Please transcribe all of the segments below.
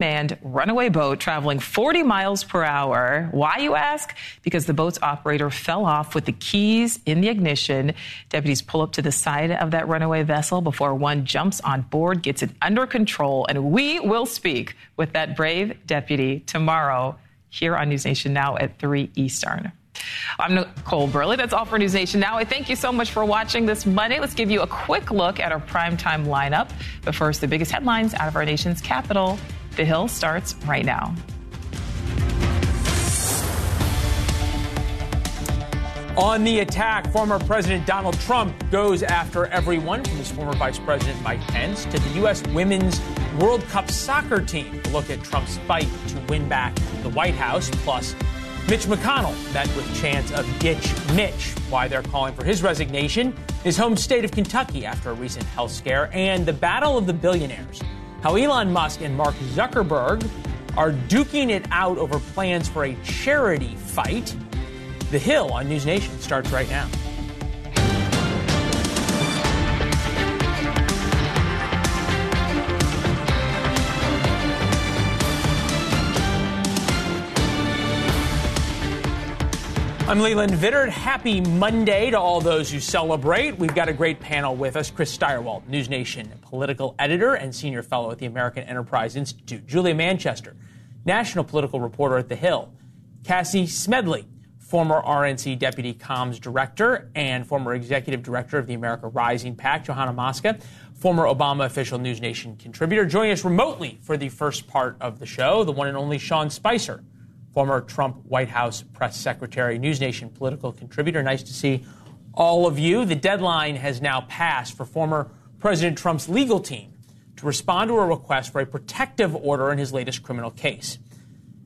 manned runaway boat traveling 40 miles per hour. Why, you ask? Because the boat's operator fell off with the keys in the ignition. Deputies pull up to the side of that runaway vessel before one jumps on board, gets it under control, and we will speak with that brave deputy tomorrow here on News Nation Now at 3 Eastern. I'm Nichole Berlie. That's all for News Nation Now. I thank you so much for watching this Monday. Let's give you a quick look at our primetime lineup. But first, the biggest headlines out of our nation's capital. The Hill starts right now. On the attack, former President Donald Trump goes after everyone from his former Vice President Mike Pence to the U.S. Women's World Cup soccer team to look at Trump's fight to win back the White House. Plus, Mitch McConnell met with chants of ditch Mitch, why they're calling for his resignation, his home state of Kentucky after a recent health scare, and the battle of the billionaires how Elon Musk and Mark Zuckerberg are duking it out over plans for a charity fight. The Hill on News Nation starts right now. I'm Leland Vittert. Happy Monday to all those who celebrate. We've got a great panel with us. Chris Stirewalt, News Nation political editor and senior fellow at the American Enterprise Institute. Julia Manchester, national political reporter at The Hill. Cassie Smedile, former RNC deputy comms director and former executive director of the America Rising PAC. Johanna Mosca, former Obama official News Nation contributor. Joining us remotely for the first part of the show, the one and only Sean Spicer former Trump White House press secretary, News Nation political contributor. Nice to see all of you. The deadline has now passed for former President Trump's legal team to respond to a request for a protective order in his latest criminal case.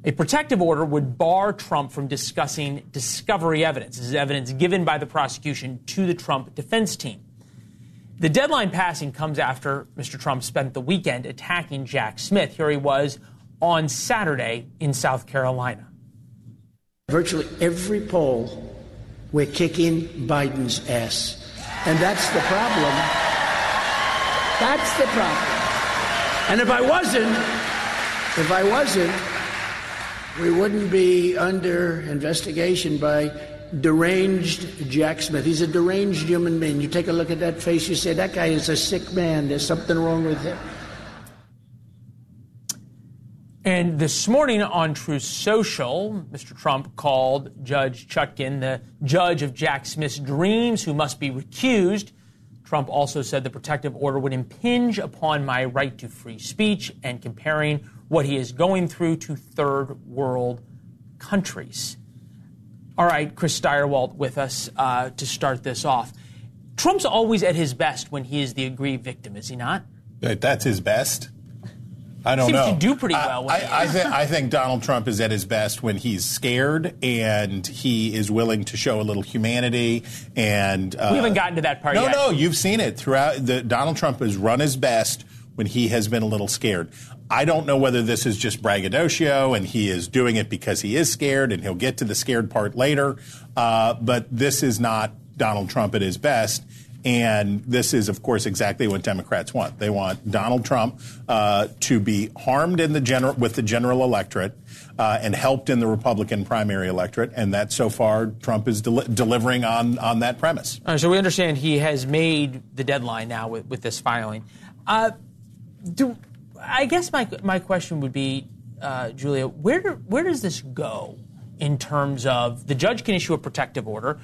A protective order would bar Trump from discussing discovery evidence. This is evidence given by the prosecution to the Trump defense team. The deadline passing comes after Mr. Trump spent the weekend attacking Jack Smith. Here he was on Saturday in South Carolina. Virtually every poll, we're kicking Biden's ass. And that's the problem. That's the problem. And if I wasn't, if I wasn't, we wouldn't be under investigation by deranged Jack Smith. He's a deranged human being. You take a look at that face, you say, that guy is a sick man. There's something wrong with him. And this morning on Truth Social, Mr. Trump called Judge Chutkan the judge of Jack Smith's dreams who must be recused. Trump also said the protective order would impinge upon my right to free speech and comparing what he is going through to third world countries. All right, Chris Stirewalt with us uh, to start this off. Trump's always at his best when he is the aggrieved victim, is he not? That's his best. I don't Seems know. to do pretty well. I, I, I, th- I, think Donald Trump is at his best when he's scared and he is willing to show a little humanity. And uh, we haven't gotten to that part no, yet. No, no, you've seen it throughout. The, Donald Trump has run his best when he has been a little scared. I don't know whether this is just braggadocio and he is doing it because he is scared, and he'll get to the scared part later. Uh, but this is not Donald Trump at his best. And this is, of course, exactly what Democrats want. They want Donald Trump uh, to be harmed in the general with the general electorate uh, and helped in the Republican primary electorate, and that so far Trump is del- delivering on on that premise. so we understand he has made the deadline now with, with this filing. Uh, do I guess my my question would be, uh, Julia, where where does this go in terms of the judge can issue a protective order?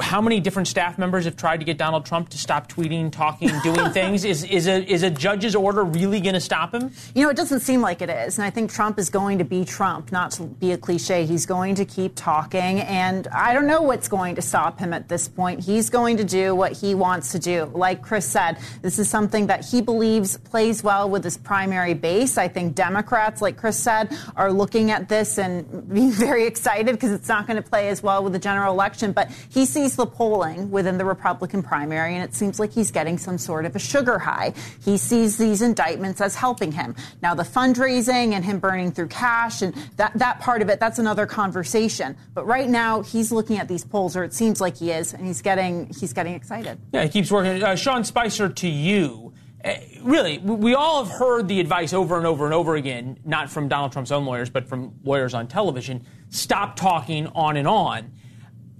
How many different staff members have tried to get Donald Trump to stop tweeting, talking, doing things? Is, is, a, is a judge's order really going to stop him? You know, it doesn't seem like it is. And I think Trump is going to be Trump, not to be a cliche. He's going to keep talking. And I don't know what's going to stop him at this point. He's going to do what he wants to do. Like Chris said, this is something that he believes plays well with his primary base. I think Democrats, like Chris said, are looking at this and being very excited because it's not going to play as well with the general election. But he sees the polling within the Republican primary, and it seems like he's getting some sort of a sugar high. He sees these indictments as helping him. Now, the fundraising and him burning through cash and that, that part of it, that's another conversation. But right now, he's looking at these polls, or it seems like he is, and he's getting he's getting excited. Yeah, he keeps working. Uh, Sean Spicer, to you uh, really, we all have heard the advice over and over and over again, not from Donald Trump's own lawyers, but from lawyers on television stop talking on and on.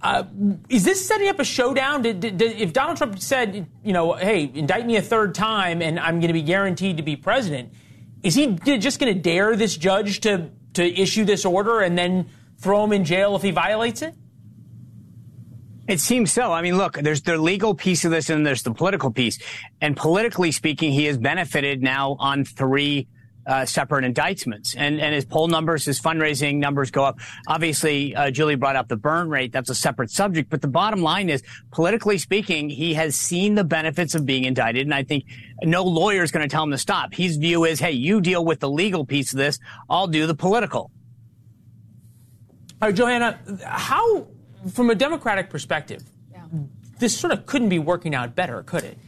Uh, is this setting up a showdown? Did, did, did, if Donald Trump said, you know, hey, indict me a third time and I'm going to be guaranteed to be president, is he just going to dare this judge to, to issue this order and then throw him in jail if he violates it? It seems so. I mean, look, there's the legal piece of this and there's the political piece. And politically speaking, he has benefited now on three uh, separate indictments. And, and his poll numbers, his fundraising numbers go up. Obviously, uh, Julie brought up the burn rate. That's a separate subject. But the bottom line is, politically speaking, he has seen the benefits of being indicted. And I think no lawyer is going to tell him to stop. His view is, hey, you deal with the legal piece of this. I'll do the political. All right, Johanna, how, from a Democratic perspective, yeah. this sort of couldn't be working out better, could it?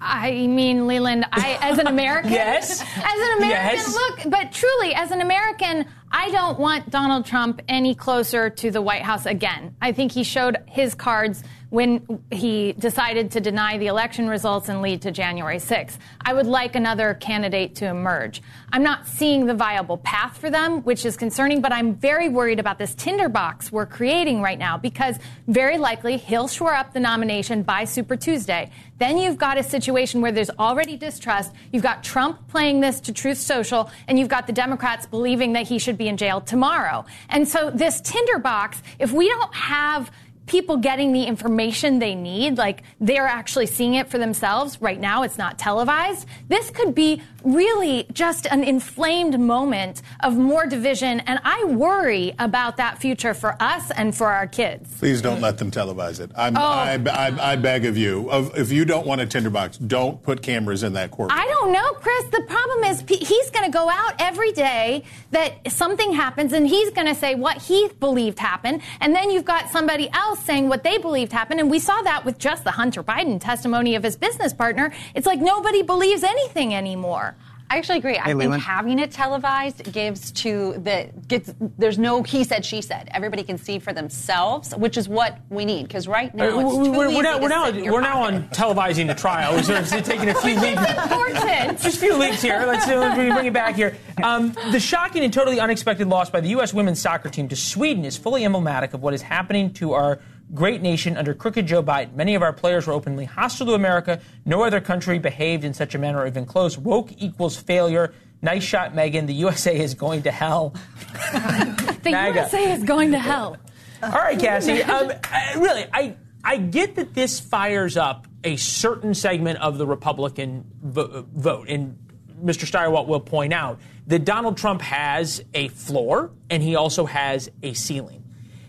I mean, Leland, I, as an American, yes, as an American, yes. look, but truly, as an American, I don't want Donald Trump any closer to the White House again. I think he showed his cards when he decided to deny the election results and lead to January 6th. I would like another candidate to emerge. I'm not seeing the viable path for them, which is concerning, but I'm very worried about this tinderbox we're creating right now because very likely he'll shore up the nomination by Super Tuesday. Then you've got a situation where there's already distrust. You've got Trump playing this to Truth Social, and you've got the Democrats believing that he should be in jail tomorrow. And so this tinderbox, if we don't have people getting the information they need, like they're actually seeing it for themselves. Right now, it's not televised. This could be really just an inflamed moment of more division, and I worry about that future for us and for our kids. Please don't let them televise it. oh. I, I, I, beg of you. If you don't want a tinderbox, don't put cameras in that courtroom. I don't know, Chris. The problem is he's going to go out every day that something happens, and he's going to say what he believed happened, and then you've got somebody else saying what they believed happened. And we saw that with just the Hunter Biden testimony of his business partner. It's like nobody believes anything anymore. I actually agree. Hey, I Leland. think having it televised gives to the gets. There's no he said she said. Everybody can see for themselves, which is what we need. Because right now, uh, we're, we're, now, we're now, we're now on televising the trial. We're taking a few leaps. important. Just a few leaps here. Let's uh, bring it back here. Um, the shocking and totally unexpected loss by the U.S. women's soccer team to Sweden is fully emblematic of what is happening to our great nation under crooked Joe Biden. Many of our players were openly hostile to America. No other country behaved in such a manner, even close. Woke equals failure. Nice shot, Megan. The USA is going to hell. the USA is going to hell. All right, Cassie. Um, really, I I get that this fires up a certain segment of the Republican vo- vote, and Mr. Stirewalt will point out that Donald Trump has a floor and he also has a ceiling.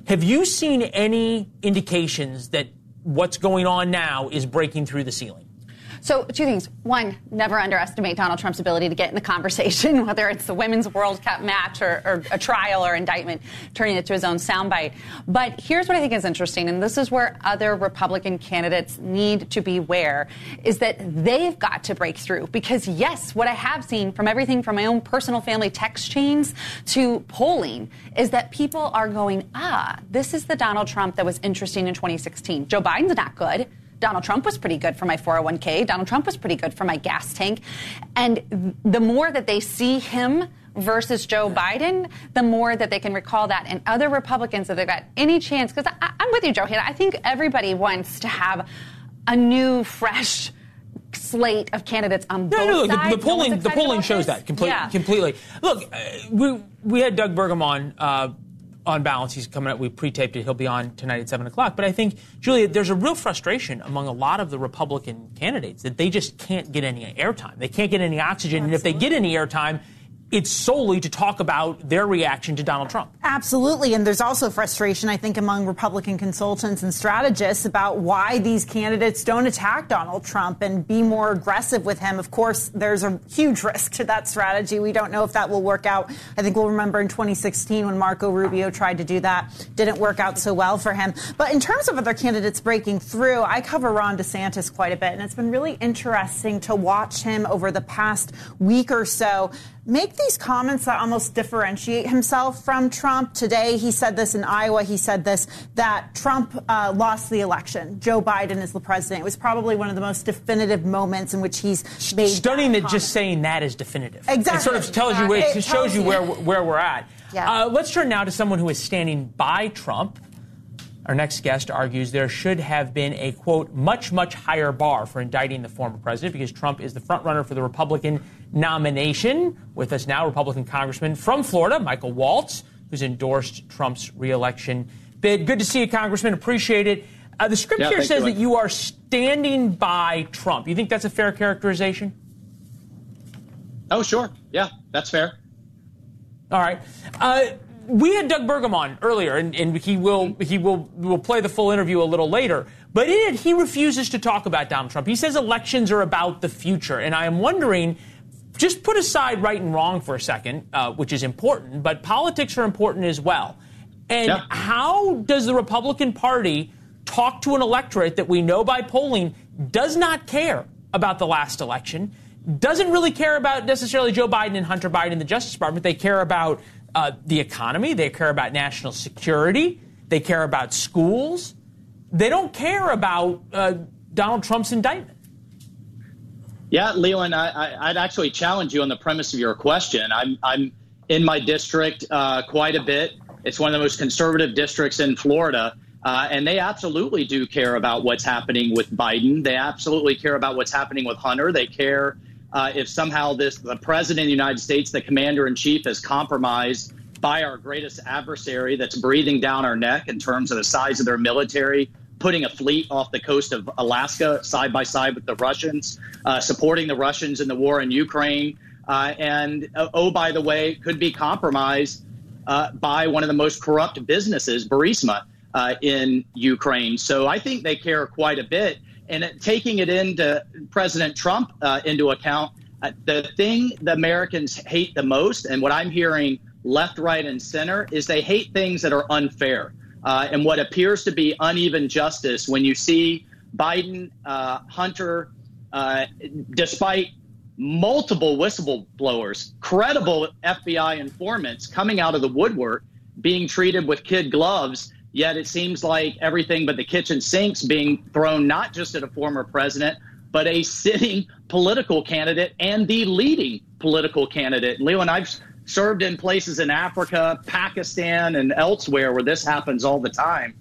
Have you seen any indications that what's going on now is breaking through the ceiling? So, two things. One, never underestimate Donald Trump's ability to get in the conversation, whether it's the Women's World Cup match or, or, a trial or indictment, turning it to his own soundbite. But here's what I think is interesting, and this is where other Republican candidates need to beware, is that they've got to break through. Because, yes, what I have seen from everything from my own personal family text chains to polling is that people are going, ah, this is the Donald Trump that was interesting in 2016. Joe Biden's not good. Donald Trump was pretty good for my 401k. Donald Trump was pretty good for my gas tank. And the more that they see him versus Joe Biden, the more that they can recall that. And other Republicans, if they've got any chance, because I'm with you, Joe. I think everybody wants to have a new, fresh slate of candidates on both no, no, sides. The, the polling, the polling shows this. that complete, yeah. completely. Look, uh, we we had Doug Burgum on. Uh, on balance, he's coming up. We pre-taped it. He'll be on tonight at seven o'clock. But I think, Julia, there's a real frustration among a lot of the Republican candidates that they just can't get any airtime. They can't get any oxygen, Absolutely. and if they get any airtime, it's solely to talk about their reaction to Donald Trump. Absolutely. And there's also frustration, I think, among Republican consultants and strategists about why these candidates don't attack Donald Trump and be more aggressive with him. Of course, there's a huge risk to that strategy. We don't know if that will work out. I think we'll remember in 2016 when Marco Rubio tried to do that, didn't work out so well for him. But in terms of other candidates breaking through, I cover Ron DeSantis quite a bit, and it's been really interesting to watch him over the past week or so make these comments that almost differentiate himself from Trump. Today, he said this in Iowa. He said this that Trump uh, lost the election. Joe Biden is the president. It was probably one of the most definitive moments in which he's made. Stunning that, that just saying that is definitive. Exactly. It sort of tells you, where, it shows you where, where we're at. Yeah. Uh, let's turn now to someone who is standing by Trump. Our next guest argues there should have been a quote much much higher bar for indicting the former president because Trump is the frontrunner for the Republican nomination. With us now, Republican Congressman from Florida, Michael Waltz, who's endorsed Trump's reelection bid. Good to see you, Congressman. Appreciate it. Uh, the script yeah, here says you. that you are standing by Trump. You think that's a fair characterization? Oh, sure. Yeah, that's fair. All right. Uh, we had Doug Burgum on earlier, and, and, he will he will will play the full interview a little later. But in it, he refuses to talk about Donald Trump. He says elections are about the future, and I am wondering. Just put aside right and wrong for a second, uh, which is important, but politics are important as well. And yeah. how does the Republican Party talk to an electorate that we know by polling does not care about the last election, doesn't really care about necessarily Joe Biden and Hunter Biden and the Justice Department? They care about uh, the economy, they care about national security, they care about schools. They don't care about uh, Donald Trump's indictment. Yeah, Leland, I, would actually challenge you on the premise of your question. I'm, I'm in my district uh, quite a bit. It's one of the most conservative districts in Florida. Uh, and they absolutely do care about what's happening with Biden. They absolutely care about what's happening with Hunter. They care uh, if somehow this the president of the United States, the commander in chief, is compromised by our greatest adversary that's breathing down our neck in terms of the size of their military, putting a fleet off the coast of Alaska side by side with the Russians, uh, supporting the Russians in the war in Ukraine, uh, and uh, oh, by the way, could be compromised uh, by one of the most corrupt businesses, Burisma, uh, in Ukraine. So I think they care quite a bit. And taking it into President Trump into account, the thing the Americans hate the most, and what I'm hearing left, right, and center, is they hate things that are unfair uh, and what appears to be uneven justice. When you see Biden, uh, Hunter, uh, despite multiple whistleblowers, credible FBI informants coming out of the woodwork, being treated with kid gloves Yet it seems like everything but the kitchen sinks being thrown not just at a former president, but a sitting political candidate and the leading political candidate. Leo and I've served in places in Africa, Pakistan, and elsewhere where this happens all the time,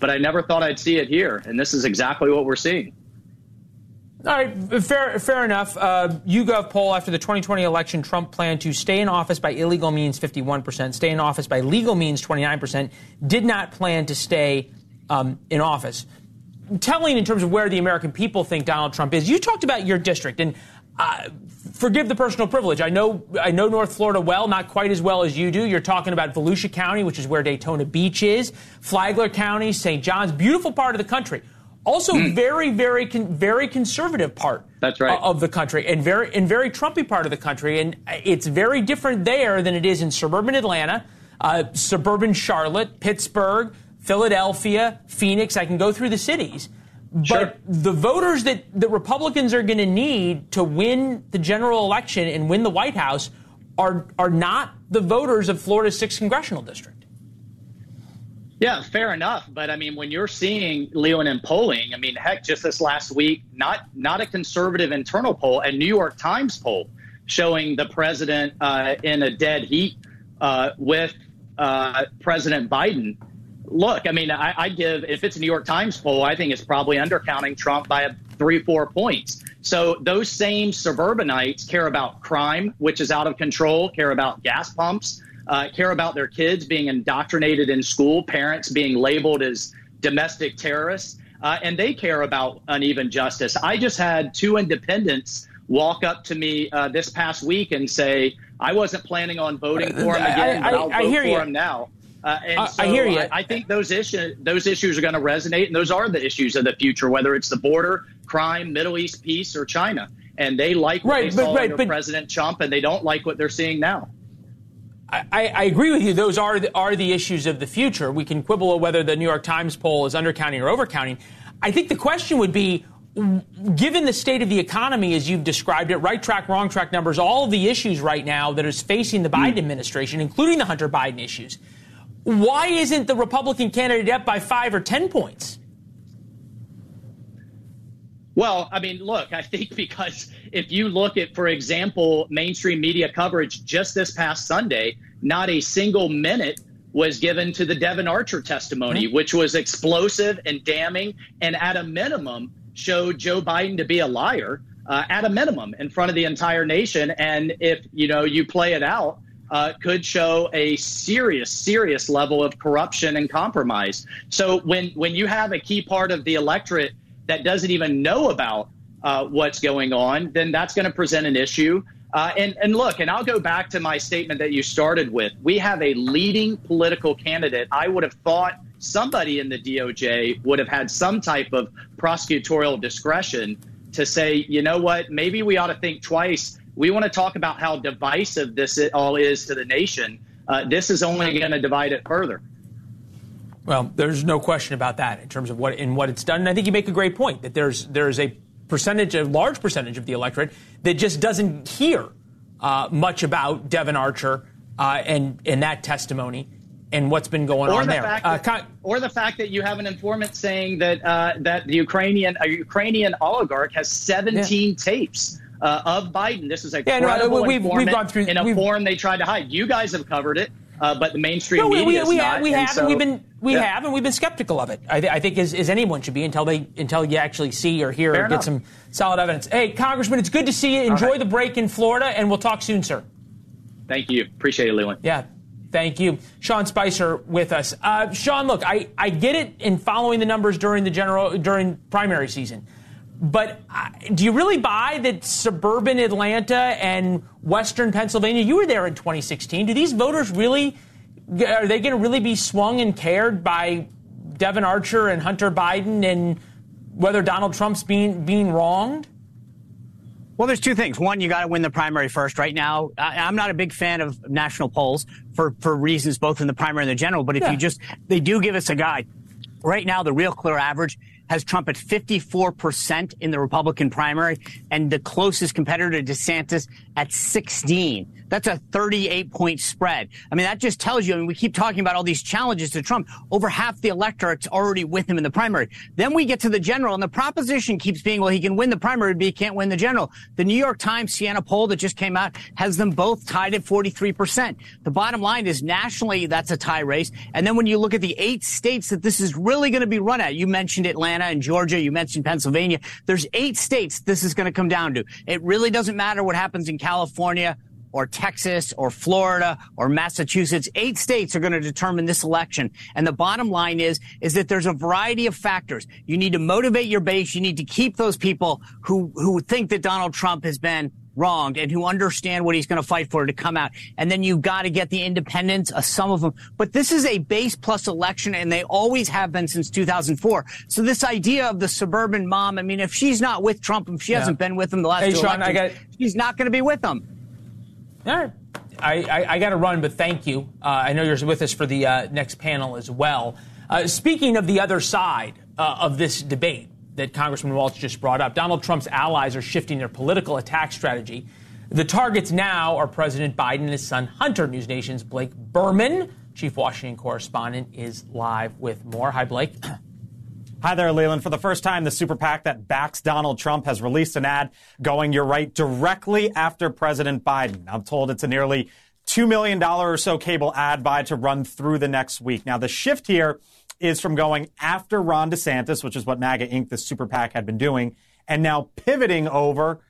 but I never thought I'd see it here. And this is exactly what we're seeing. All right, fair, fair enough. Uh, YouGov poll after the 2020 election, Trump planned to stay in office by illegal means 51%, stay in office by legal means 29%, did not plan to stay um, in office. Telling in terms of where the American people think Donald Trump is, you talked about your district, and uh, forgive the personal privilege. I know, I know North Florida well, not quite as well as you do. You're talking about Volusia County, which is where Daytona Beach is, Flagler County, St. John's, beautiful part of the country. Also, mm. very, very, con- very conservative part. That's right. of the country, and very, and very Trumpy part of the country, and it's very different there than it is in suburban Atlanta, uh, suburban Charlotte, Pittsburgh, Philadelphia, Phoenix. I can go through the cities. But sure. the voters that the Republicans are going to need to win the general election and win the White House are are not the voters of Florida's sixth congressional district. Yeah, fair enough. But I mean, when you're seeing Leon in polling, I mean, heck, just this last week, not not a conservative internal poll, a New York Times poll showing the president uh, in a dead heat uh, with uh, President Biden. Look, I mean, I, I give if it's a New York Times poll, I think it's probably undercounting Trump by three, four points. So those same suburbanites care about crime, which is out of control, care about gas pumps uh, care about their kids being indoctrinated in school, parents being labeled as domestic terrorists, uh, and they care about uneven justice. I just had two independents walk up to me uh, this past week and say, I wasn't planning on voting for him again, I, I, but I'll I, vote for you. him now. Uh, and so I hear you. I, think those issues those issues are going to resonate, and those are the issues of the future, whether it's the border, crime, Middle East peace, or China. And they like what right, they but, saw right, under but, President Trump, and they don't like what they're seeing now. I, I, agree with you. Those are the, are the issues of the future. We can quibble whether the New York Times poll is undercounting or overcounting. I think the question would be given the state of the economy as you've described it, right track, wrong track numbers, all of the issues right now that is facing the Biden administration, including the Hunter Biden issues, why isn't the Republican candidate up by five or 10 points? Well, I mean, look, I think because if you look at, for example, mainstream media coverage just this past Sunday, not a single minute was given to the Devon Archer testimony, mm-hmm. which was explosive and damning, and at a minimum showed Joe Biden to be a liar. Uh, at a minimum, in front of the entire nation, and if you know you play it out, uh, could show a serious, serious level of corruption and compromise. So when when you have a key part of the electorate that doesn't even know about uh, what's going on, then that's going to present an issue. Uh, and, and look, and I'll go back to my statement that you started with. We have a leading political candidate. I would have thought somebody in the DOJ would have had some type of prosecutorial discretion to say, you know what, maybe we ought to think twice. We want to talk about how divisive this all is to the nation. Uh, this is only going to divide it further. Well, there's no question about that in terms of what in what it's done. And I think you make a great point that there's there's a percentage, a large percentage of the electorate that just doesn't hear uh, much about Devon Archer uh, and and that testimony and what's been going or on the there. Uh, that, or the fact that you have an informant saying that uh, that the Ukrainian a Ukrainian oligarch has 17 yeah. tapes. Uh, of Biden, this is a yeah, credible no, we've, we've gone through, in a form they tried to hide. You guys have covered it uh, but the mainstream no, we, media we, we, have, we have, so, we've been we yeah. have, and we've been skeptical of it. I, th- I think as, as, anyone should be until they until you actually see or hear Fair or enough. get some solid evidence. Hey, Congressman, it's good to see you. Enjoy right. the break in Florida, and we'll talk soon, sir. Thank you. Appreciate it, Leland. Yeah. Thank you. Sean Spicer with us. Uh, Sean, look, I, I get it in following the numbers during the general during primary season. But uh, do you really buy that suburban Atlanta and western Pennsylvania, you were there in 2016, do these voters really, are they going to really be swung and cared by Devon Archer and Hunter Biden and whether Donald Trump's being, being wronged? Well, there's two things. One, you got to win the primary first. Right now, I'm not a big fan of national polls for, for reasons both in the primary and the general. But if yeah. you just, they do give us a guide. Right now, the real clear average has Trump at 54% in the Republican primary and the closest competitor to DeSantis at 16. That's a 38 point spread. I mean, that just tells you, I mean, we keep talking about all these challenges to Trump. Over half the electorate's already with him in the primary. Then we get to the general and the proposition keeps being, well, he can win the primary, but he can't win the general. The New York Times Siena poll that just came out has them both tied at 43%. The bottom line is nationally, that's a tie race. And then when you look at the eight states that this is really going to be run at, you mentioned Atlanta and Georgia, you mentioned Pennsylvania. There's eight states this is going to come down to. It really doesn't matter what happens in California or Texas or Florida or Massachusetts. Eight states are going to determine this election. And the bottom line is, is that there's a variety of factors. You need to motivate your base. You need to keep those people who, who think that Donald Trump has been wronged and who understand what he's going to fight for to come out. And then you've got to get the independents, uh, some of them. But this is a base plus election, and they always have been since 2004. So this idea of the suburban mom, I mean, if she's not with Trump, if she yeah. hasn't been with him the last hey, two Sean, elections, got, she's not going to be with them. All right. I, I, I got to run, but thank you. Uh, I know you're with us for the uh, next panel as well. Uh, speaking of the other side uh, of this debate that Congressman Waltz just brought up, Donald Trump's allies are shifting their political attack strategy. The targets now are President Biden and his son Hunter. News Nation's Blake Burman, chief Washington correspondent, is live with more. Hi, Blake. Hi there, Leland. For the first time, the super PAC that backs Donald Trump has released an ad going, you're right, directly after President Biden. I'm told it's a nearly $2 million or so cable ad buy to run through the next week. Now, the shift here is from going after Ron DeSantis, which is what MAGA Inc., the super PAC, had been doing, and now pivoting over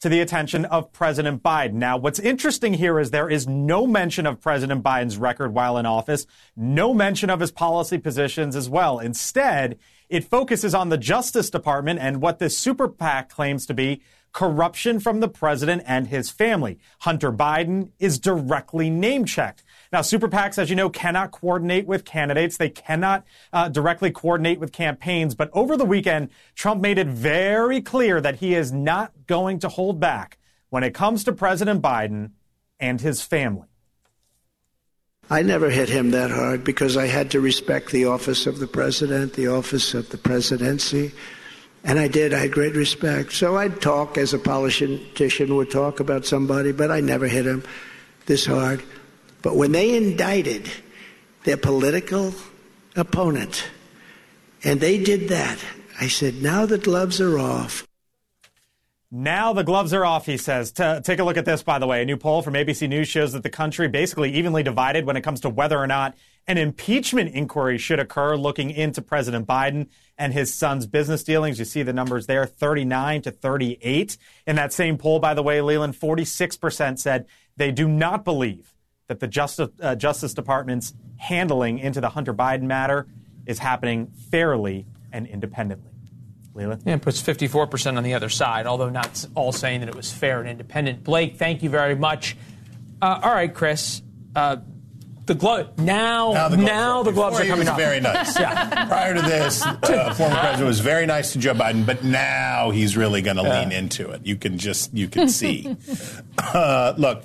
to the attention of President Biden. Now, what's interesting here is there is no mention of President Biden's record while in office, no mention of his policy positions as well. Instead, it focuses on the Justice Department and what this super PAC claims to be corruption from the president and his family. Hunter Biden is directly name checked. Now, super PACs, as you know, cannot coordinate with candidates. They cannot uh, directly coordinate with campaigns. But over the weekend, Trump made it very clear that he is not going to hold back when it comes to President Biden and his family. I never hit him that hard because I had to respect the office of the president, the office of the presidency. And I did. I had great respect. So I'd talk as a politician would talk about somebody, but I never hit him this hard. But when they indicted their political opponent, and they did that, I said, now the gloves are off. Now the gloves are off, he says. T- take a look at this, by the way. A new poll from ABC News shows that the country basically evenly divided when it comes to whether or not an impeachment inquiry should occur looking into President Biden and his son's business dealings. You see the numbers there 39 to 38. In that same poll, by the way, Leland, 46% said they do not believe that the Justice, uh, Justice Department's handling into the Hunter Biden matter is happening fairly and independently. Leland? Yeah, it puts 54% on the other side, although not all saying that it was fair and independent. Blake, thank you very much. Uh, all right, Chris. Uh, the glove now. Now the gloves, now are, the gloves are he coming was off. Very nice. yeah. Prior to this, uh, former president was very nice to Joe Biden, but now he's really going to Yeah. lean into it. You can just you can see. uh, look,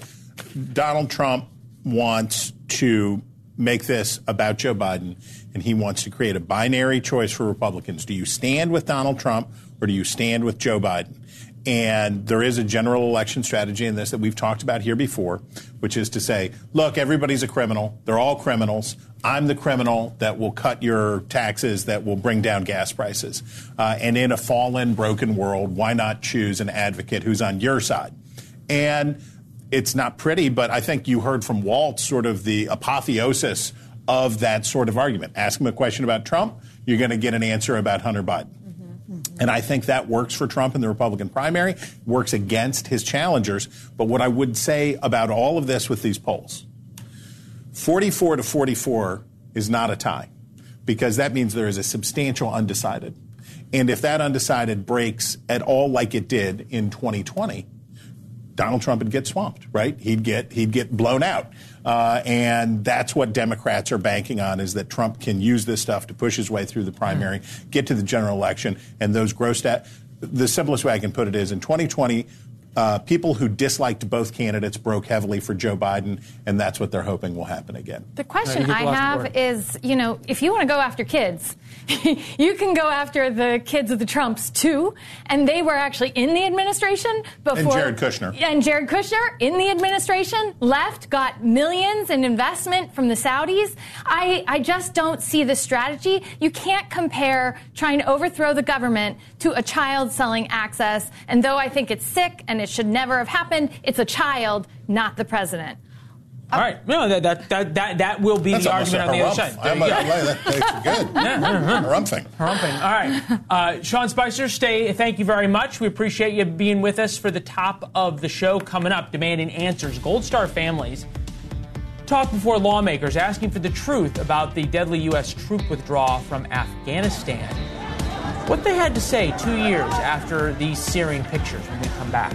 Donald Trump wants to make this about Joe Biden, and he wants to create a binary choice for Republicans. Do you stand with Donald Trump or do you stand with Joe Biden? And there is a general election strategy in this that we've talked about here before, which is to say, look, everybody's a criminal. They're all criminals. I'm the criminal that will cut your taxes, that will bring down gas prices. Uh, and in a fallen, broken world, why not choose an advocate who's on your side? And it's not pretty, but I think you heard from Walt sort of the apotheosis of that sort of argument. Ask him a question about Trump, you're going to get an answer about Hunter Biden. Mm-hmm. And I think that works for Trump in the Republican primary, works against his challengers. But what I would say about all of this with these polls 44 to 44 is not a tie because that means there is a substantial undecided. And if that undecided breaks at all like it did in 2020, Donald Trump would get swamped, right? He'd get he'd get blown out, uh, and that's what Democrats are banking on: is that Trump can use this stuff to push his way through the primary, get to the general election, and those gross stat. The simplest way I can put it is in 2020. Uh, people who disliked both candidates broke heavily for Joe Biden, and that's what they're hoping will happen again. The question you I have word. is, you know, if you want to go after kids, you can go after the kids of the Trumps too, and they were actually in the administration before. And Jared Kushner. And Jared Kushner in the administration left, got millions in investment from the Saudis. I, I just don't see the strategy. You can't compare trying to overthrow the government to a child selling access. And though I think it's sick and it should never have happened, it's a child, not the president. All right. No, that, that, that, that, that will be That's the argument on the other side. I'm There you a- go. that- That's good. Harumphing. Harumping. All right. Uh, Sean Spicer, stay. Thank you very much. We appreciate you being with us for the top of the show coming up, demanding answers. Gold Star families talk before lawmakers, asking for the truth about the deadly U.S. troop withdrawal from Afghanistan. What they had to say two years after these searing pictures when we come back.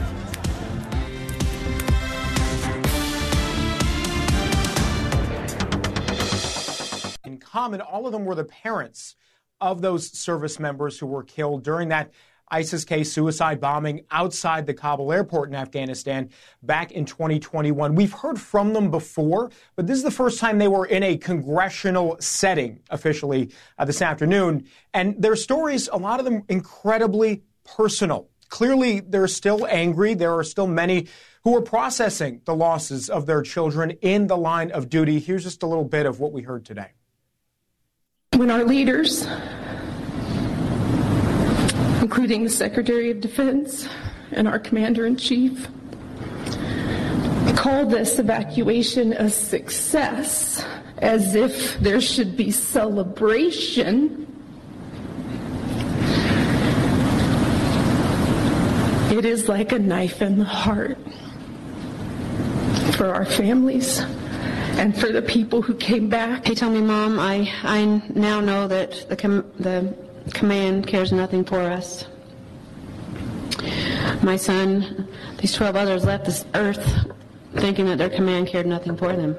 Common. All of them were the parents of those service members who were killed during that ISIS K suicide bombing outside the Kabul airport in Afghanistan back in 2021. We've heard from them before, but this is the first time they were in a congressional setting officially uh, this afternoon. And their stories, a lot of them incredibly personal. Clearly, they're still angry. There are still many who are processing the losses of their children in the line of duty. Here's just a little bit of what we heard today. When our leaders, including the Secretary of Defense and our Commander in Chief, called this evacuation a success as if there should be celebration. It is like a knife in the heart for our families and for the people who came back. He told me, Mom, I, I now know that the, com- the command cares nothing for us. My son, these 12 others left this earth thinking that their command cared nothing for them.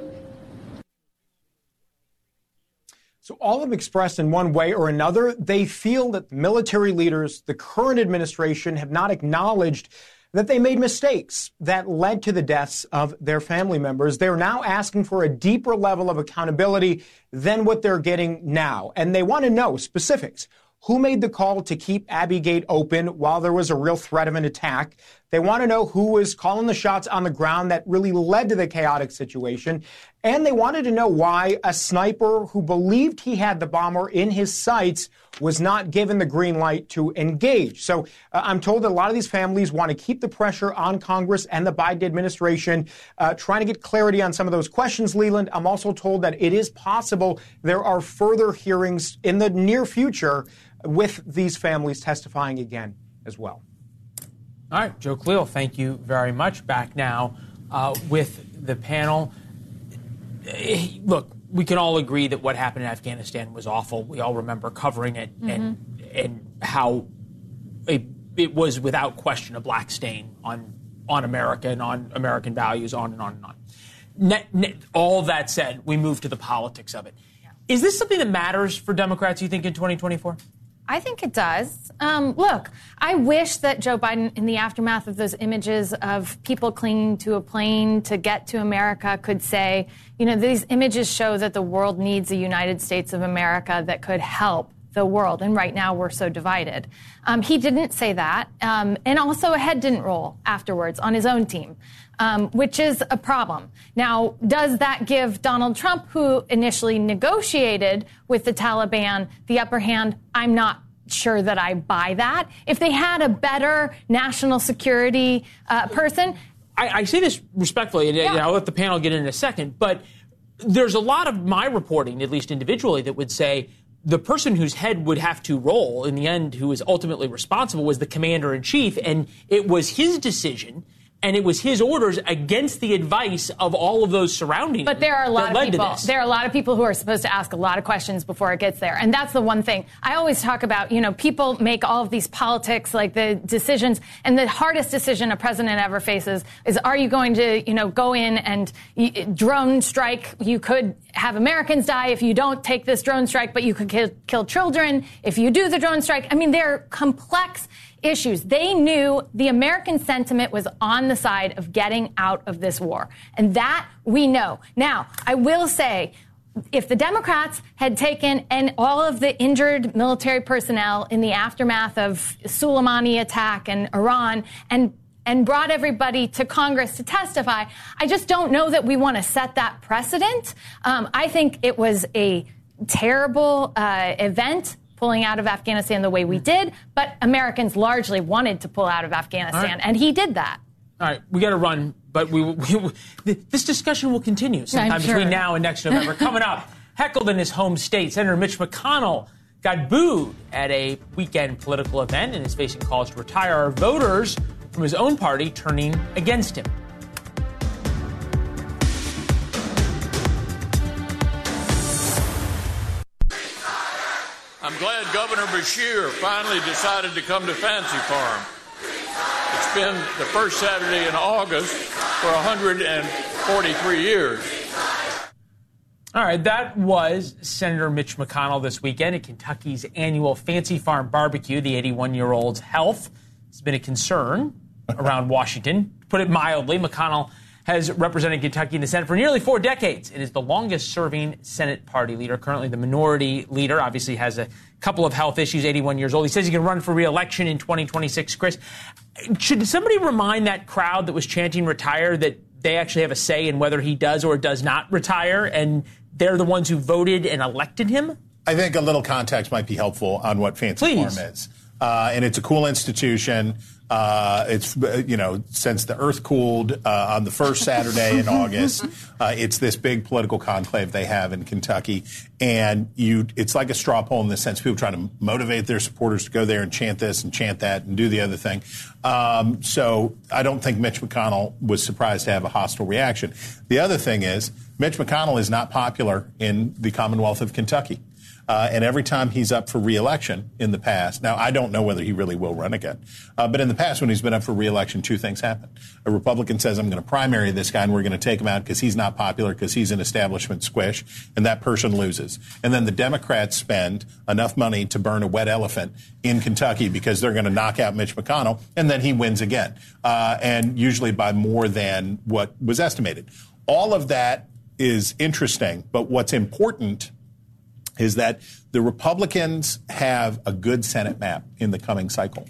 So all have expressed in one way or another, they feel that military leaders, the current administration, have not acknowledged that they made mistakes that led to the deaths of their family members. They're now asking for a deeper level of accountability than what they're getting now. And they want to know specifics. who made the call to keep Abbey Gate open while there was a real threat of an attack. They want to know who was calling the shots on the ground that really led to the chaotic situation. And they wanted to know why a sniper who believed he had the bomber in his sights was not given the green light to engage. So uh, I'm told that a lot of these families want to keep the pressure on Congress and the Biden administration, uh, trying to get clarity on some of those questions, Leland. I'm also told that it is possible there are further hearings in the near future with these families testifying again as well. All right, Joe Khalil, thank you very much. Back now uh, with the panel. Eh, look, we can all agree that what happened in Afghanistan was awful. We all remember covering it mm-hmm. and and how it, it was without question a black stain on on America and on American values, on and on and on. Net, net, all that said, we move to the politics of it. Yeah. Is this something that matters for Democrats, you think, in 2024? I think it does. Um, look, I wish that Joe Biden, in the aftermath of those images of people clinging to a plane to get to America, could say, you know, these images show that the world needs a United States of America that could help the world. And right now we're so divided. Um, he didn't say that. Um, and also a head didn't roll afterwards on his own team um, which is a problem. Now, does that give Donald Trump, who initially negotiated with the Taliban, the upper hand? I'm not sure that I buy that. If they had a better national security uh, person, I, I, say this respectfully, and yeah. I'll let the panel get in, in a second, but there's a lot of my reporting, at least individually, that would say the person whose head would have to roll in the end, who was ultimately responsible, was the commander in chief, and it was his decision and it was his orders against the advice of all of those surrounding. But there are a lot of people. There are a lot of people who are supposed to ask a lot of questions before it gets there, and that's the one thing I always talk about. You know, people make all of these politics, like the decisions, and the hardest decision a president ever faces is: Are you going to, you know, go in and drone strike? You could have Americans die if you don't take this drone strike, but you could kill, kill children if you do the drone strike. I mean, they're complex issues. They knew the American sentiment was on the side of getting out of this war. And that we know. Now, I will say, if the Democrats had taken and all of the injured military personnel in the aftermath of Soleimani attack and Iran and and brought everybody to Congress to testify, I just don't know that we want to set that precedent. Um, I think it was a terrible uh, event pulling out of Afghanistan the way we did, but Americans largely wanted to pull out of Afghanistan, right. and he did that. All right, we got to run, but we, we, we, this discussion will continue sometime sure. between now and next November. Coming up, heckled in his home state, Senator Mitch McConnell got booed at a weekend political event and is facing calls to retire. Our voters from his own party turning against him. Glad Governor Beshear finally decided to come to Fancy Farm. It's been the first Saturday in August for 143 years. All right, that was Senator Mitch McConnell this weekend at Kentucky's annual Fancy Farm barbecue. The 81 year old's health has been a concern around Washington. To put it mildly, McConnell has represented Kentucky in the Senate for nearly four decades. It is the longest serving Senate party leader, currently the minority leader. Obviously, has a couple of health issues, 81 years old. He says he can run for reelection in 2026. Chris, should somebody remind that crowd that was chanting retire that they actually have a say in whether he does or does not retire, and they're the ones who voted and elected him? I think a little context might be helpful on what Fancy Please. Farm is. Uh, and it's a cool institution. Uh, it's you know since the earth cooled uh, on the first Saturday in August, uh, it's this big political conclave they have in Kentucky, and you it's like a straw poll in the sense people trying to motivate their supporters to go there and chant this and chant that and do the other thing. Um, so I don't think Mitch McConnell was surprised to have a hostile reaction. The other thing is Mitch McConnell is not popular in the Commonwealth of Kentucky. Uh, and every time he's up for reelection in the past, now I don't know whether he really will run again, uh, but in the past when he's been up for reelection, two things happen. A Republican says, I'm going to primary this guy and we're going to take him out because he's not popular because he's an establishment squish, and that person loses. And then the Democrats spend enough money to burn a wet elephant in Kentucky because they're going to knock out Mitch McConnell, and then he wins again, uh, and usually by more than what was estimated. All of that is interesting, but what's important is that the Republicans have a good Senate map in the coming cycle.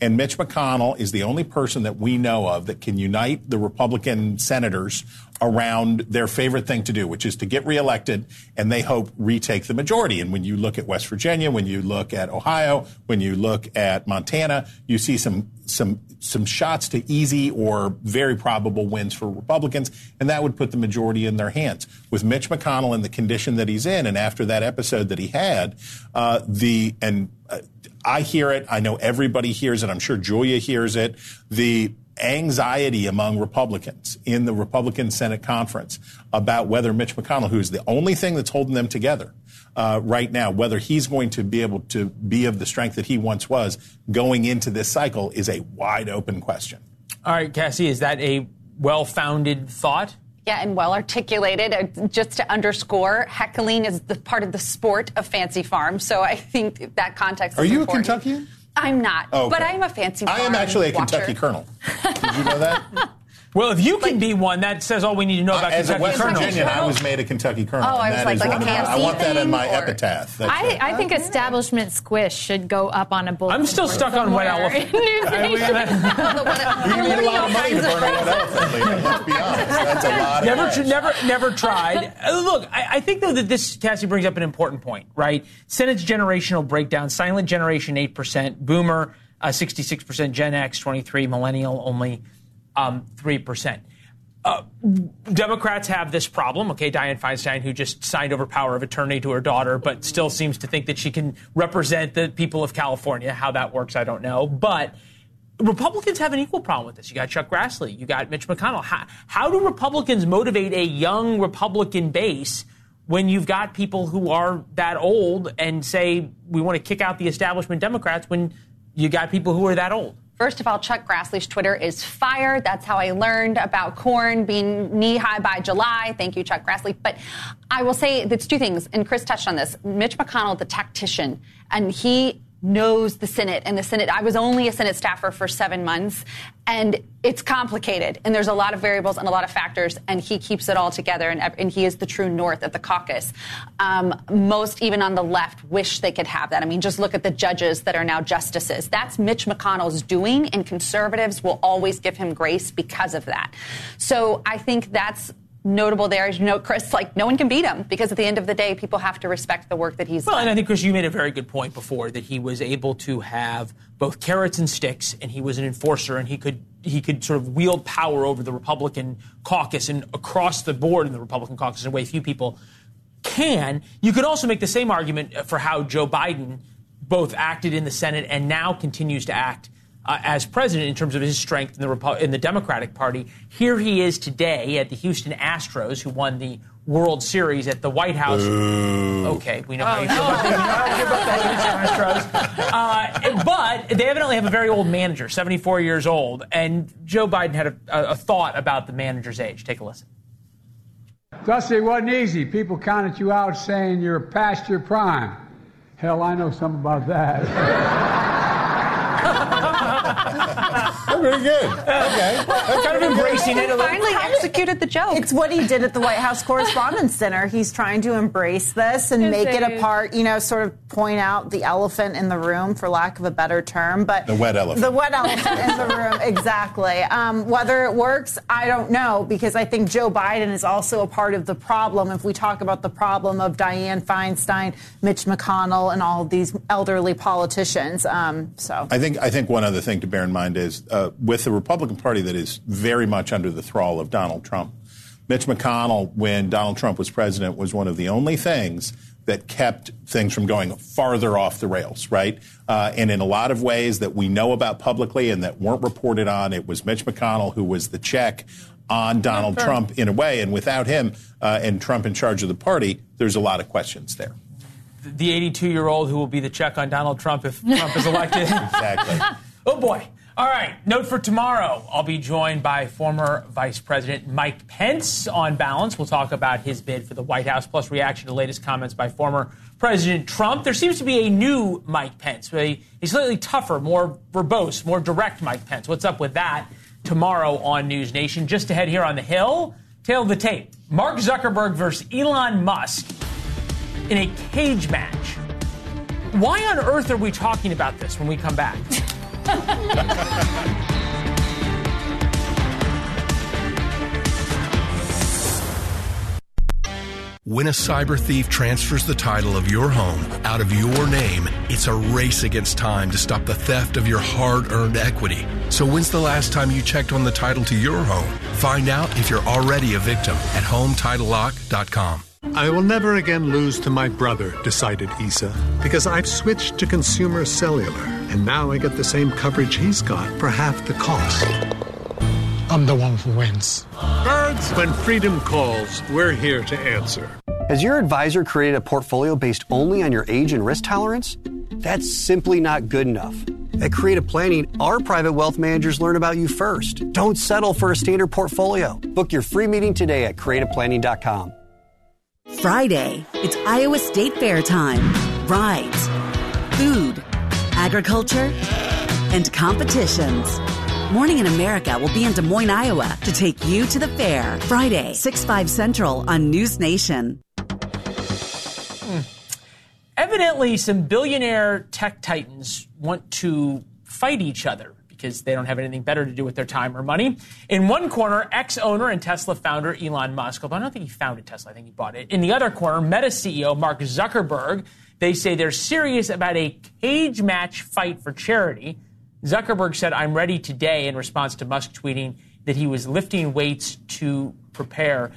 And Mitch McConnell is the only person that we know of that can unite the Republican senators around their favorite thing to do, which is to get reelected and they hope retake the majority. And when you look at West Virginia, when you look at Ohio, when you look at Montana, you see some some some shots to easy or very probable wins for Republicans, and that would put the majority in their hands. With Mitch McConnell in the condition that he's in, and after that episode that he had, uh, the and uh, I hear it. I know everybody hears it. I'm sure Julia hears it. The anxiety among Republicans in the Republican Senate conference about whether Mitch McConnell, who is the only thing that's holding them together uh, right now, whether he's going to be able to be of the strength that he once was going into this cycle is a wide open question. All right, Cassie, is that a well founded thought? Yeah, and well articulated. Uh, just to underscore, heckling is the part of the sport of fancy farm. So I think that context. Are you important. a Kentuckian? I'm not, Oh, okay. but I'm a fancy. I am actually a watcher. Kentucky colonel. Did you know that? Well, if you can be one, that says all we need to know about As a Kentucky West colonels. Virginian, I was made a Kentucky colonel. Oh, I was like- like a one of my- I want that in my or- epitaph. That's I, I think establishment squish should go up on a bulletin. I'm still board stuck on White Elephant. I mean, Nation. You need a lot of money to burn a wet elephant, Lena. Let's be honest. That's a lot never, of tr- never, never tried. Uh, Look, I, I think though that this Cassie brings up an important point, right? Senate's generational breakdown: silent generation eight percent, Boomer uh, sixty-six percent, Gen X twenty-three, Millennial only um, three percent. Uh, Democrats have this problem. Okay, Dianne Feinstein, who just signed over power of attorney to her daughter, but still seems to think that she can represent the people of California. How that works, I don't know. But Republicans have an equal problem with this. You got Chuck Grassley, you got Mitch McConnell. How, how do Republicans motivate a young Republican base when you've got people who are that old and say we want to kick out the establishment Democrats when you got people who are that old? First of all, Chuck Grassley's Twitter is fire. That's how I learned about corn being knee high by July. Thank you, Chuck Grassley. But I will say it's two things, and Chris touched on this. Mitch McConnell, the tactician, and he knows the Senate and the Senate. I was only a Senate staffer for seven months, and it's complicated, and there's a lot of variables and a lot of factors, and he keeps it all together, and, and he is the true north of the caucus. Um, most, even on the left, wish they could have that. I mean, just look at the judges that are now justices. That's Mitch McConnell's doing, and conservatives will always give him grace because of that. So I think that's notable there. As you know, Chris, like no one can beat him because at the end of the day, people have to respect the work that he's Well, done. Well, and I think, Chris, you made a very good point before that he was able to have both carrots and sticks, and he was an enforcer, and he could he could sort of wield power over the Republican caucus and across the board in the Republican caucus in a way few people can. You could also make the same argument for how Joe Biden both acted in the Senate and now continues to act uh, as president in terms of his strength in the Repu- in the Democratic Party. Here he is today at the Houston Astros, who won the World Series at the White House. Okay, we know how you feel about the, we know how you feel about the Houston Astros. Uh, but they evidently have a very old manager, 74 years old, and Joe Biden had a, a, a thought about the manager's age. Take a listen. Dusty, it wasn't easy. People counted you out saying you're past your prime. Hell, I know something about that. Very good. Okay. kind of embracing it a little. Finally executed the joke. It's what he did at the White House Correspondents Center. He's trying to embrace this and Is make it it- a part, you know, sort of point out the elephant in the room, for lack of a better term. But The wet elephant. The wet elephant in the room, exactly. Um, whether it works, I don't know, because I think Joe Biden is also a part of the problem. If we talk about the problem of Dianne Feinstein, Mitch McConnell, and all of these elderly politicians, um, so I think I think one other thing to bear in mind is uh, with the Republican Party that is very much under the thrall of Donald Trump. Mitch McConnell, when Donald Trump was president, was one of the only things that kept things from going farther off the rails, right? Uh, and in a lot of ways that we know about publicly and that weren't reported on, it was Mitch McConnell who was the check on Donald Trump in a way. And without him uh, and Trump in charge of the party, there's a lot of questions there. The 82 year old who will be the check on Donald Trump if Trump is elected. Exactly. Oh boy. All right. Note for tomorrow. I'll be joined by former Vice President Mike Pence on balance. We'll talk about his bid for the White House, plus reaction to latest comments by former President Trump. There seems to be a new Mike Pence, a, a slightly tougher, more verbose, more direct Mike Pence. What's up with that? Tomorrow on News Nation. Just ahead here on the Hill, tail of the tape. Mark Zuckerberg versus Elon Musk. in a cage match. Why on earth are we talking about this when we come back? When a cyber thief transfers the title of your home out of your name, it's a race against time to stop the theft of your hard earned equity. So, when's the last time you checked on the title to your home? Find out if you're already a victim at HomeTitleLock.com. I will never again lose to my brother, decided Isa, because I've switched to Consumer Cellular, and now I get the same coverage he's got for half the cost. I'm the one who wins. Birds, when freedom calls, we're here to answer. Has your advisor created a portfolio based only on your age and risk tolerance? That's simply not good enough. At Creative Planning, our private wealth managers learn about you first. Don't settle for a standard portfolio. Book your free meeting today at creativeplanning.com. Friday, it's Iowa State Fair time. Rides, food, agriculture, and competitions. Morning in America will be in Des Moines, Iowa to take you to the fair. Friday, 6 5 Central on News Nation. Hmm. Evidently, some billionaire tech titans want to fight each other because they don't have anything better to do with their time or money. In one corner, X owner and Tesla founder Elon Musk, although I don't think he founded Tesla, I think he bought it. In the other corner, Meta CEO Mark Zuckerberg. They say they're serious about a cage match fight for charity. Zuckerberg said, I'm ready today in response to Musk tweeting that he was lifting weights to prepare.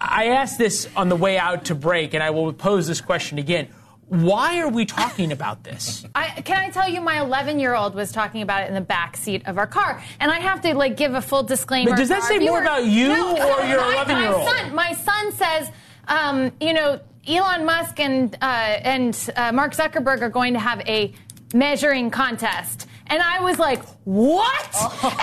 I asked this on the way out to break, and I will pose this question again. Why are we talking about this? I, can I tell you, my 11 year old was talking about it in the back seat of our car, and I have to like give a full disclaimer. But does that say more about you No, or your my- 11 year old? My son, my son says, um, you know, Elon Musk and uh, and uh, Mark Zuckerberg are going to have a measuring contest. And I was like, "What?"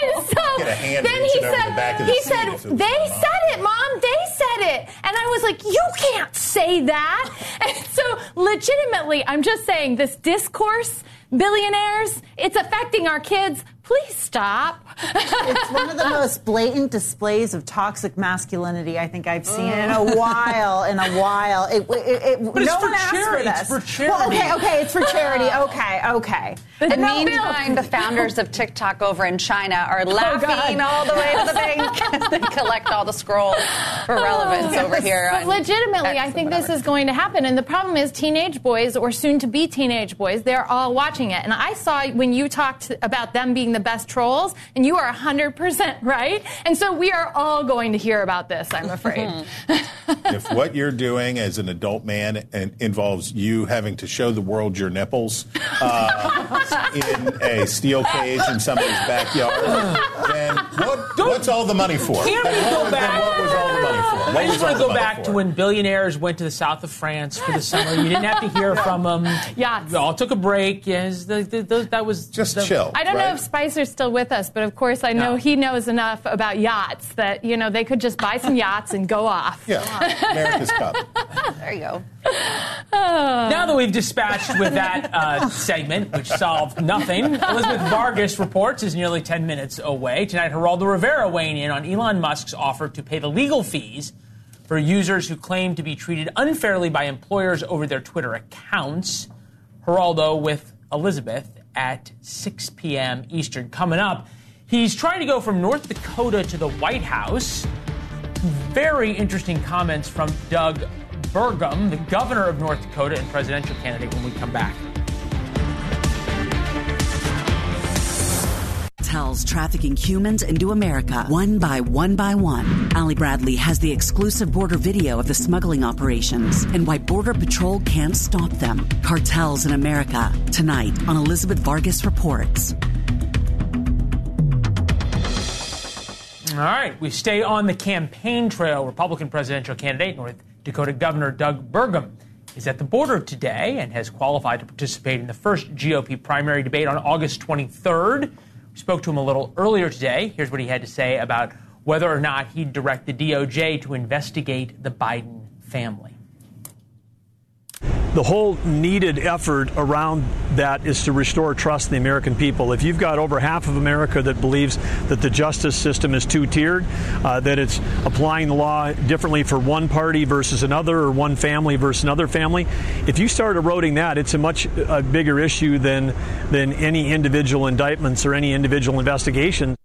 And so Get a hand then he said, the the "He said if it was they said it, mom. They said it." And I was like, "You can't say that." And so, legitimately, I'm just saying this discourse, billionaires, it's affecting our kids. Please stop. it's one of the most blatant displays of toxic masculinity I think I've seen in a while. In a while, it, it, it, But it's no for one asked charity. for this. It's for Well, okay, okay, it's for charity. Okay, okay. And But no, meantime, the founders of TikTok over in China are oh, laughing all the way to the bank as they collect all the scrolls for oh, relevance over here. But legitimately, X I or think this is going to happen. And the problem is, teenage boys or soon to be teenage boys, they're all watching it. And I saw when you talked about them being the best trolls, and you are 100% right. And so we are all going to hear about this, I'm afraid. if what you're doing as an adult man and involves you having to show the world your nipples uh, in a steel cage in somebody's backyard, then what, what's all the money for? Can we Then go what- then back? What was all the money for? What I just want to go back for? to when billionaires went to the south of France for the summer. You didn't have to hear from them. Yachts. We all took a break. Yes, the, the, the, that was just the, chill. I don't know if Spicer's still with us, but of course I know No. he knows enough about yachts that, you know, they could just buy some yachts and go off. Yeah, America's Cup. There you go. Now that we've dispatched with that uh, segment, which solved nothing, Elizabeth Vargas reports is nearly 10 minutes away. Tonight, Geraldo Rivera weighing in on Elon Musk's offer to pay the legal fees for users who claim to be treated unfairly by employers over their Twitter accounts. Geraldo with Elizabeth at 6 p.m. Eastern. Coming up, he's trying to go from North Dakota to the White House. Very interesting comments from Doug Burgum, the governor of North Dakota and presidential candidate, when we come back. Cartels trafficking humans into America one by one by one. Ali Bradley has the exclusive border video of the smuggling operations and why Border Patrol can't stop them. Cartels in America tonight on Elizabeth Vargas Reports. All right, we stay on the campaign trail. Republican presidential candidate, North Dakota Governor Doug Burgum, is at the border today and has qualified to participate in the first GOP primary debate on August 23rd. We spoke to him a little earlier today. Here's what he had to say about whether or not he'd direct the DOJ to investigate the Biden family. The whole needed effort around that is to restore trust in the American people. If you've got over half of America that believes that the justice system is two tiered, uh, that it's applying the law differently for one party versus another or one family versus another family, if you start eroding that, it's a much uh, bigger issue than, than any individual indictments or any individual investigation.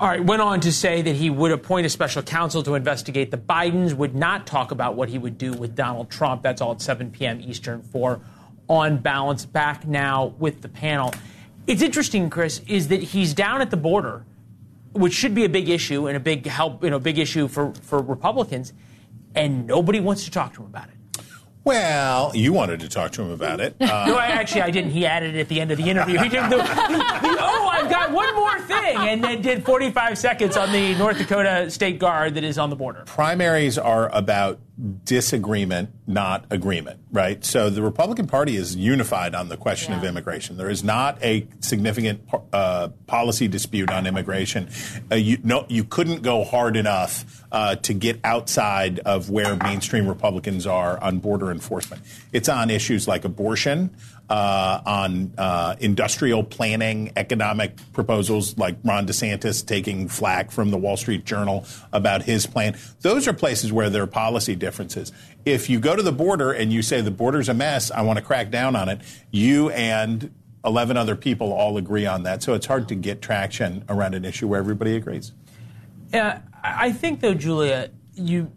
All right, went on to say that he would appoint a special counsel to investigate the Bidens, would not talk about what he would do with Donald Trump. That's all at 7 p.m. Eastern for On Balance. Back now with the panel. It's interesting, Chris, is that he's down at the border, which should be a big issue and a big help, you know, big issue for, for Republicans, and nobody wants to talk to him about it. Well, you wanted to talk to him about it. Uh, no, I, actually, I didn't. He added it at the end of the interview. He did the, the, the, oh, I've got one more thing, and then did 45 seconds on the North Dakota State Guard that is on the border. Primaries are about disagreement, not agreement, right? So the Republican Party is unified on the question yeah. of immigration. There is not a significant uh, policy dispute on immigration. Uh, you, no, you couldn't go hard enough uh, to get outside of where mainstream Republicans are on border enforcement. It's on issues like abortion, uh, on uh, industrial planning, economic proposals like Ron DeSantis taking flack from the Wall Street Journal about his plan. Those are places where there are policy differences. If you go to the border and you say the border's a mess, I want to crack down on it, you and 11 other people all agree on that. So it's hard to get traction around an issue where everybody agrees. Yeah, I think, though, Julia, you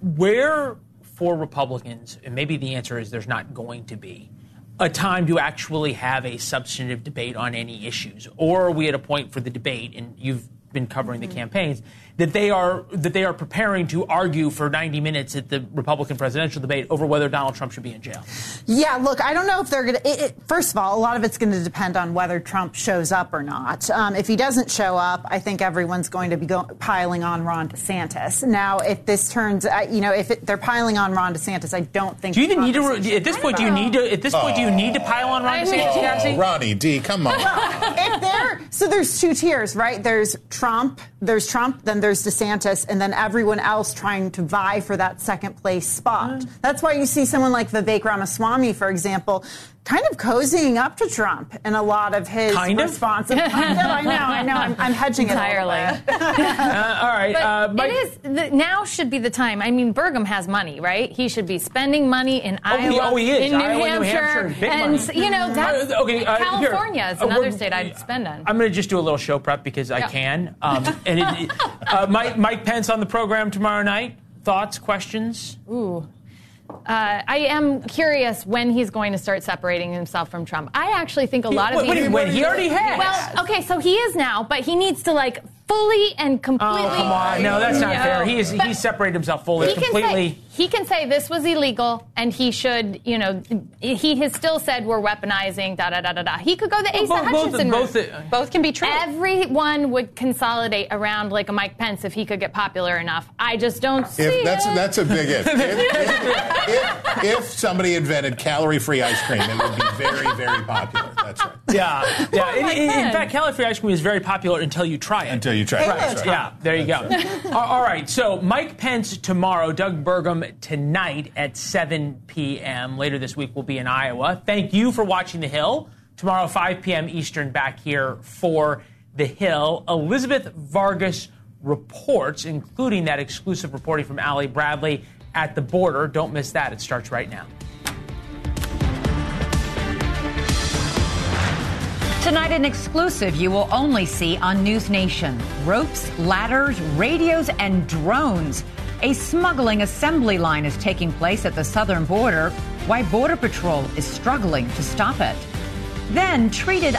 where for Republicans, and maybe the answer is there's not going to be a time to actually have a substantive debate on any issues, or are we at a point for the debate, and you've been covering the mm-hmm. campaigns, that they are that they are preparing to argue for 90 minutes at the Republican presidential debate over whether Donald Trump should be in jail. Yeah, look, I don't know if they're going to. First of all, a lot of it's going to depend on whether Trump shows up or not. Um, if he doesn't show up, I think everyone's going to be go- piling on Ron DeSantis. Now, if this turns, uh, you know, if it, they're piling on Ron DeSantis, I don't think. Do you even need to? At this point, do you need to? At this point, do you need to pile on Ron DeSantis? Oh, Ronnie D, come on. Well, if they're so, there's two tiers, right? There's Trump. There's Trump. Then there's DeSantis and then everyone else trying to vie for that second place spot. Mm. That's why you see someone like Vivek Ramaswamy, for example, kind of cozying up to Trump in a lot of his kind responses. Of? kind of, I know, I know. I'm, I'm hedging entirely. it uh, all right, uh, it is the, now should be the time. I mean, Burgum has money, right? He should be spending money in oh, Iowa, he, oh, he is. in New, Iowa, Hampshire, New Hampshire, and you know that's uh, okay, uh, California here. is another state I'd spend on. I'm going to just do a little show prep because I can. Um, and it, uh, Mike, Mike Pence on the program tomorrow night. Thoughts, questions? Ooh. Uh, I am curious when he's going to start separating himself from Trump. I actually think a lot he, of these. When he already has. Well, okay, so he is now, but he needs to like fully and completely. Oh come on! No, that's not fair. He is he's separated himself fully, completely. Say, he can say this was illegal, and he should, you know, he has still said we're weaponizing. Da da da da da. He could go the Asa both, Hutchinson both, route. Both, uh, both can be true. Everyone would consolidate around like a Mike Pence if he could get popular enough. I just don't see if, that's, it. That's a big if. if, if, if, if somebody invented calorie-free ice cream, it would be very, very popular. That's right. Yeah, yeah. in, in, in, fact, calorie-free ice cream is very popular until you try it. Until you try it. Right. Yeah, there you go. All right, so Mike Pence tomorrow, Doug Burgum tonight at 7 p.m. Later this week, we'll be in Iowa. Thank you for watching The Hill. Tomorrow, 5 p.m. Eastern, back here for The Hill. Elizabeth Vargas reports, including that exclusive reporting from Ali Bradley at the border. Don't miss that. It starts right now. Tonight, an exclusive you will only see on News Nation ropes, ladders, radios, and drones. A smuggling assembly line is taking place at the southern border. Why Border Patrol is struggling to stop it. Then, treated